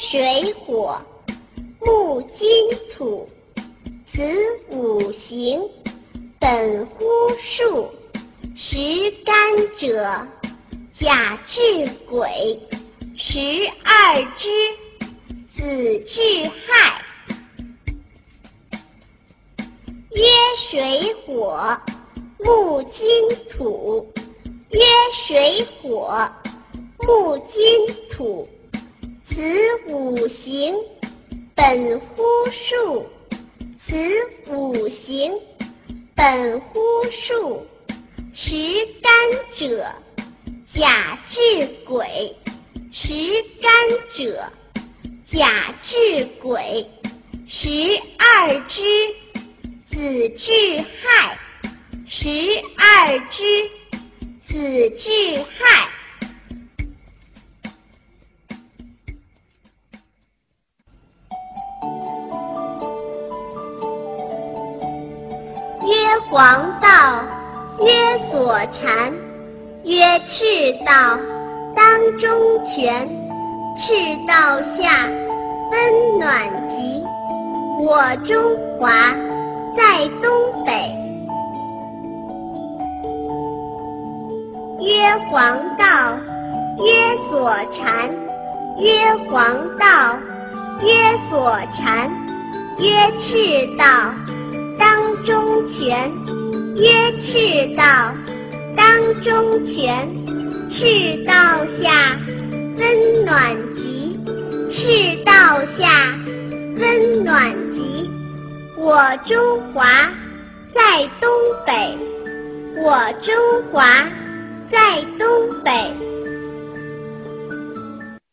水火木金土，此五行，本乎数。十干者，甲至癸，十二支，子至亥。曰水火木金土，曰水火木金土，此五行，本乎数。此五行，本乎数。十干者，甲至癸，十干者，甲至癸，十二支，子至亥，十二支，子至亥。曰黄道。曰所禅，曰赤道，当中泉，赤道下，温暖极。我中华在东北。曰黄道，曰所禅，曰黄道，曰所禅，曰赤道，当中泉。曰赤道，当中泉，赤道下，温暖极。赤道下，温暖极。我中华在东北，我中华在东北。